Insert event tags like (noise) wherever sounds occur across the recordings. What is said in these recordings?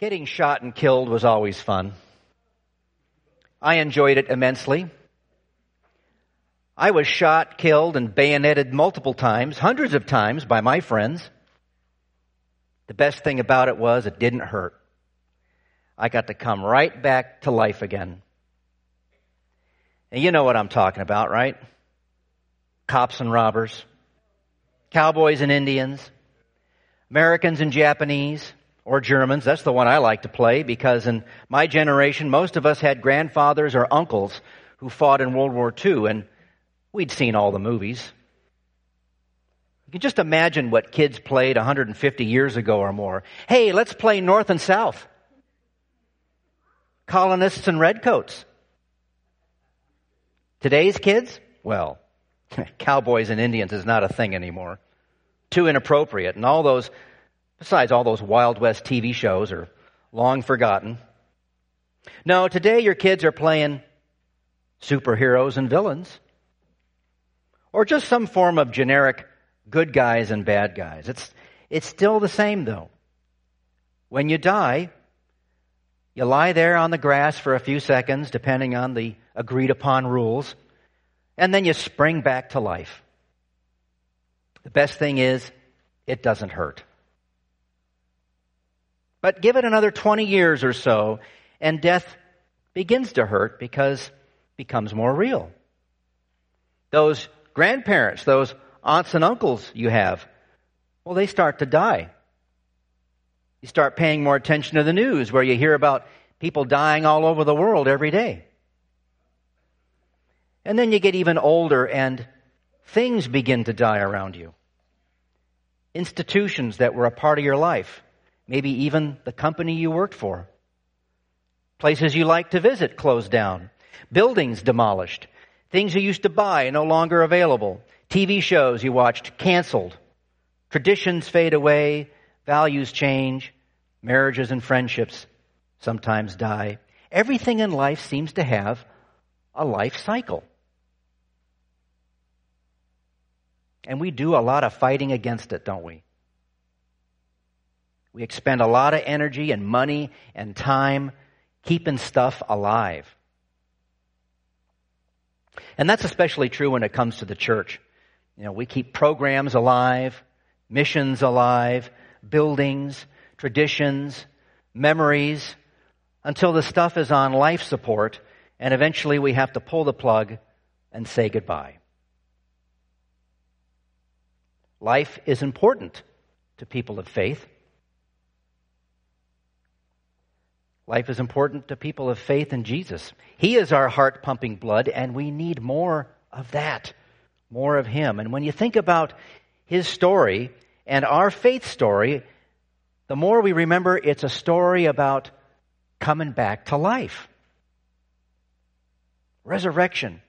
Getting shot and killed was always fun. I enjoyed it immensely. I was shot, killed, and bayoneted multiple times, hundreds of times by my friends. The best thing about it was it didn't hurt. I got to come right back to life again. And you know what I'm talking about, right? Cops and robbers, cowboys and Indians, Americans and Japanese, or Germans. That's the one I like to play because in my generation, most of us had grandfathers or uncles who fought in World War II, and we'd seen all the movies. You can just imagine what kids played 150 years ago or more. Hey, let's play North and South. Colonists and redcoats. Today's kids? Well, (laughs) cowboys and Indians is not a thing anymore. Too inappropriate. And all those, besides all those Wild West TV shows are long forgotten. No, today your kids are playing superheroes and villains. Or just some form of generic good guys and bad guys. It's, it's still the same though. When you die, you lie there on the grass for a few seconds, depending on the agreed upon rules, and then you spring back to life. The best thing is, it doesn't hurt. But give it another 20 years or so, and death begins to hurt because it becomes more real. Those grandparents, those aunts and uncles you have, well, they start to die. You start paying more attention to the news where you hear about people dying all over the world every day. And then you get even older and things begin to die around you. Institutions that were a part of your life, maybe even the company you worked for. Places you like to visit closed down. Buildings demolished. Things you used to buy no longer available. TV shows you watched canceled. Traditions fade away. Values change. Marriages and friendships sometimes die. Everything in life seems to have a life cycle. And we do a lot of fighting against it, don't we? We expend a lot of energy and money and time keeping stuff alive. And that's especially true when it comes to the church. You know, we keep programs alive, missions alive, buildings, traditions, memories, until the stuff is on life support, and eventually we have to pull the plug and say goodbye. Life is important to people of faith. Life is important to people of faith in Jesus. He is our heart pumping blood, and we need more of that, more of Him. And when you think about His story and our faith story, the more we remember it's a story about coming back to life. Resurrection.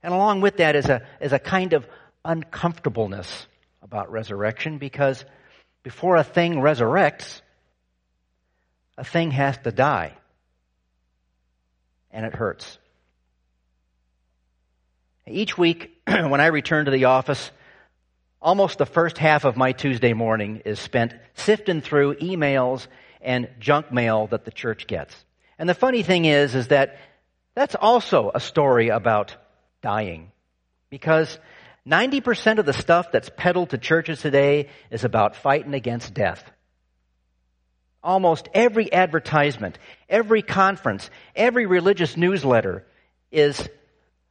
And along with that is a, is a kind of uncomfortableness about resurrection because before a thing resurrects, a thing has to die. And it hurts. Each week, (clears throat) when I return to the office, almost the first half of my Tuesday morning is spent sifting through emails and junk mail that the church gets. And the funny thing is, is that that's also a story about dying. Because 90% of the stuff that's peddled to churches today is about fighting against death. Almost every advertisement, every conference, every religious newsletter is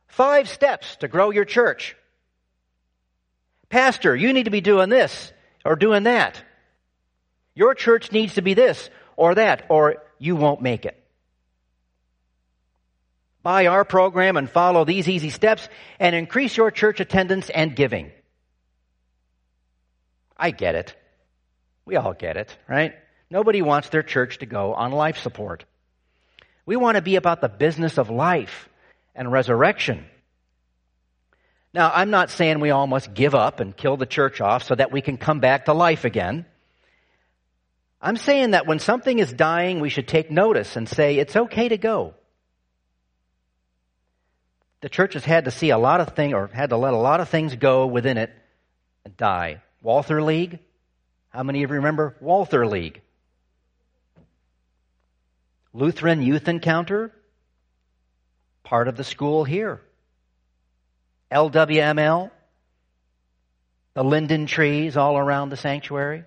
five steps to grow your church. Pastor, you need to be doing this or doing that. Your church needs to be this or that, or you won't make it. Buy our program and follow these easy steps and increase your church attendance and giving. I get it. We all get it, right? Nobody wants their church to go on life support. We want to be about the business of life and resurrection. Now, I'm not saying we all must give up and kill the church off so that we can come back to life again. I'm saying that when something is dying, we should take notice and say, it's okay to go. The church has had to see a lot of things, or had to let a lot of things go within it and die. Walther League? How many of you remember Walther League? Lutheran Youth Encounter, part of the school here. LWML, the linden trees all around the sanctuary.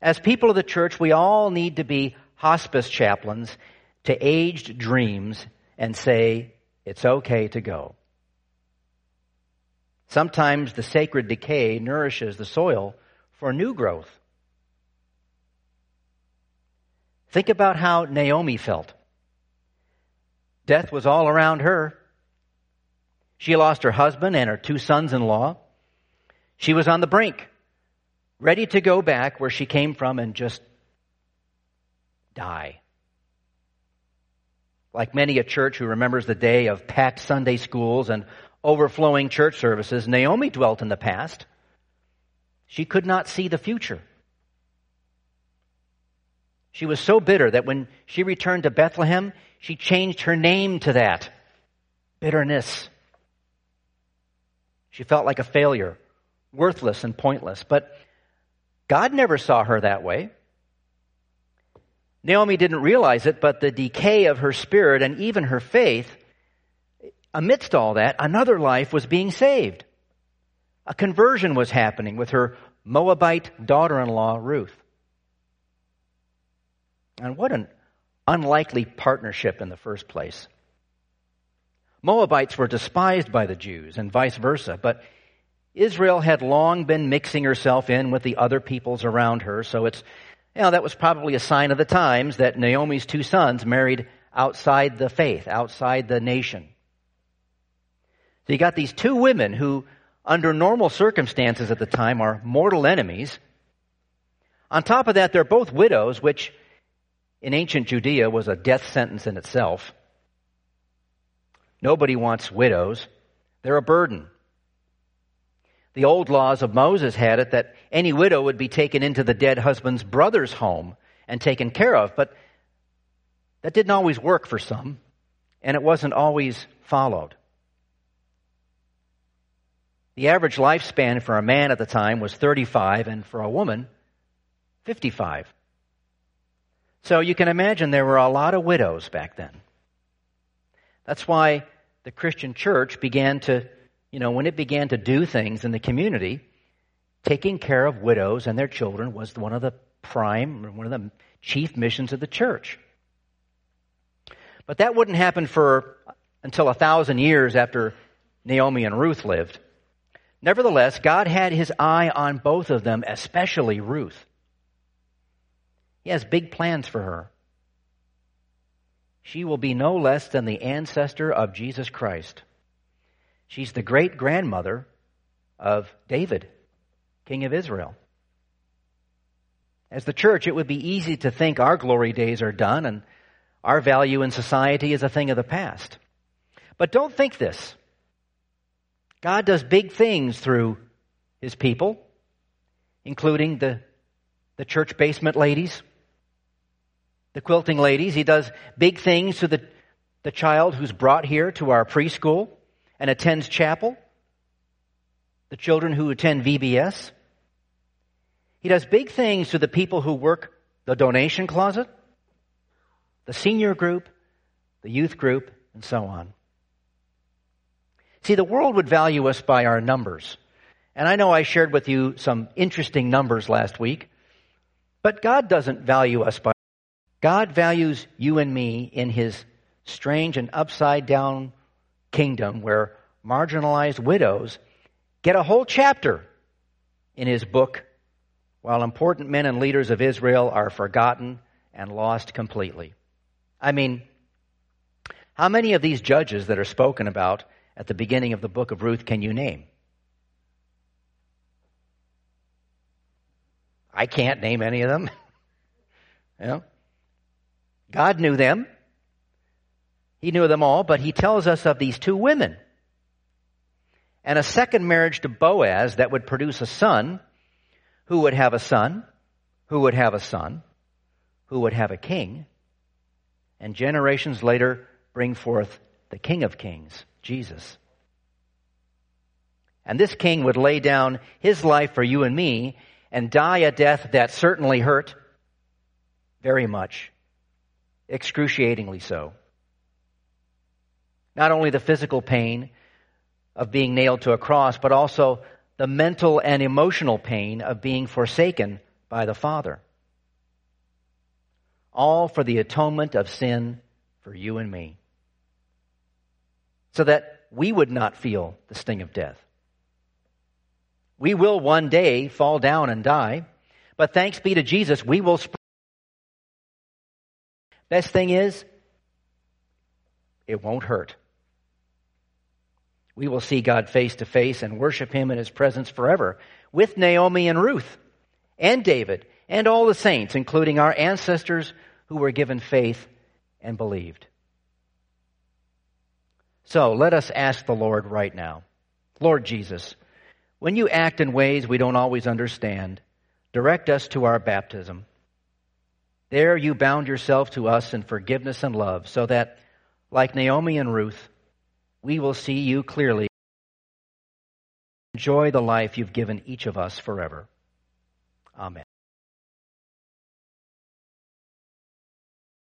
As people of the church, we all need to be hospice chaplains to aged dreams and say, it's okay to go. Sometimes the sacred decay nourishes the soil for new growth. Think about how Naomi felt. Death was all around her. She lost her husband and her two sons in law. She was on the brink, ready to go back where she came from and just die. Like many a church who remembers the day of packed Sunday schools and overflowing church services, Naomi dwelt in the past. She could not see the future. She was so bitter that when she returned to Bethlehem, she changed her name to that bitterness. She felt like a failure, worthless and pointless. But God never saw her that way. Naomi didn't realize it, but the decay of her spirit and even her faith, amidst all that, another life was being saved. A conversion was happening with her Moabite daughter in law, Ruth. And what an unlikely partnership in the first place. Moabites were despised by the Jews and vice versa, but Israel had long been mixing herself in with the other peoples around her, so it's you know, that was probably a sign of the times that Naomi's two sons married outside the faith, outside the nation. So you got these two women who, under normal circumstances at the time, are mortal enemies. On top of that, they're both widows, which in ancient Judea was a death sentence in itself. Nobody wants widows. They're a burden. The old laws of Moses had it that any widow would be taken into the dead husband's brother's home and taken care of, but that didn't always work for some, and it wasn't always followed. The average lifespan for a man at the time was 35, and for a woman, 55. So you can imagine there were a lot of widows back then. That's why the Christian church began to you know, when it began to do things in the community, taking care of widows and their children was one of the prime, one of the chief missions of the church. But that wouldn't happen for until a thousand years after Naomi and Ruth lived. Nevertheless, God had his eye on both of them, especially Ruth. He has big plans for her. She will be no less than the ancestor of Jesus Christ. She's the great grandmother of David, king of Israel. As the church, it would be easy to think our glory days are done and our value in society is a thing of the past. But don't think this. God does big things through his people, including the, the church basement ladies, the quilting ladies. He does big things to the, the child who's brought here to our preschool and attends chapel, the children who attend VBS. He does big things to the people who work the donation closet, the senior group, the youth group, and so on. See, the world would value us by our numbers. And I know I shared with you some interesting numbers last week, but God doesn't value us by. God values you and me in His strange and upside down kingdom where marginalized widows get a whole chapter in his book while important men and leaders of Israel are forgotten and lost completely. I mean, how many of these judges that are spoken about at the beginning of the book of Ruth can you name? I can't name any of them. (laughs) know? God knew them. He knew them all, but he tells us of these two women. And a second marriage to Boaz that would produce a son who would have a son, who would have a son, who would have a king, and generations later bring forth the King of Kings, Jesus. And this king would lay down his life for you and me and die a death that certainly hurt very much excruciatingly so. Not only the physical pain of being nailed to a cross, but also the mental and emotional pain of being forsaken by the Father. All for the atonement of sin for you and me. So that we would not feel the sting of death. We will one day fall down and die, but thanks be to Jesus, we will. Best thing is, it won't hurt. We will see God face to face and worship Him in His presence forever with Naomi and Ruth and David and all the saints, including our ancestors who were given faith and believed. So let us ask the Lord right now. Lord Jesus, when you act in ways we don't always understand, direct us to our baptism. There you bound yourself to us in forgiveness and love, so that, like Naomi and Ruth, we will see you clearly. Enjoy the life you've given each of us forever. Amen.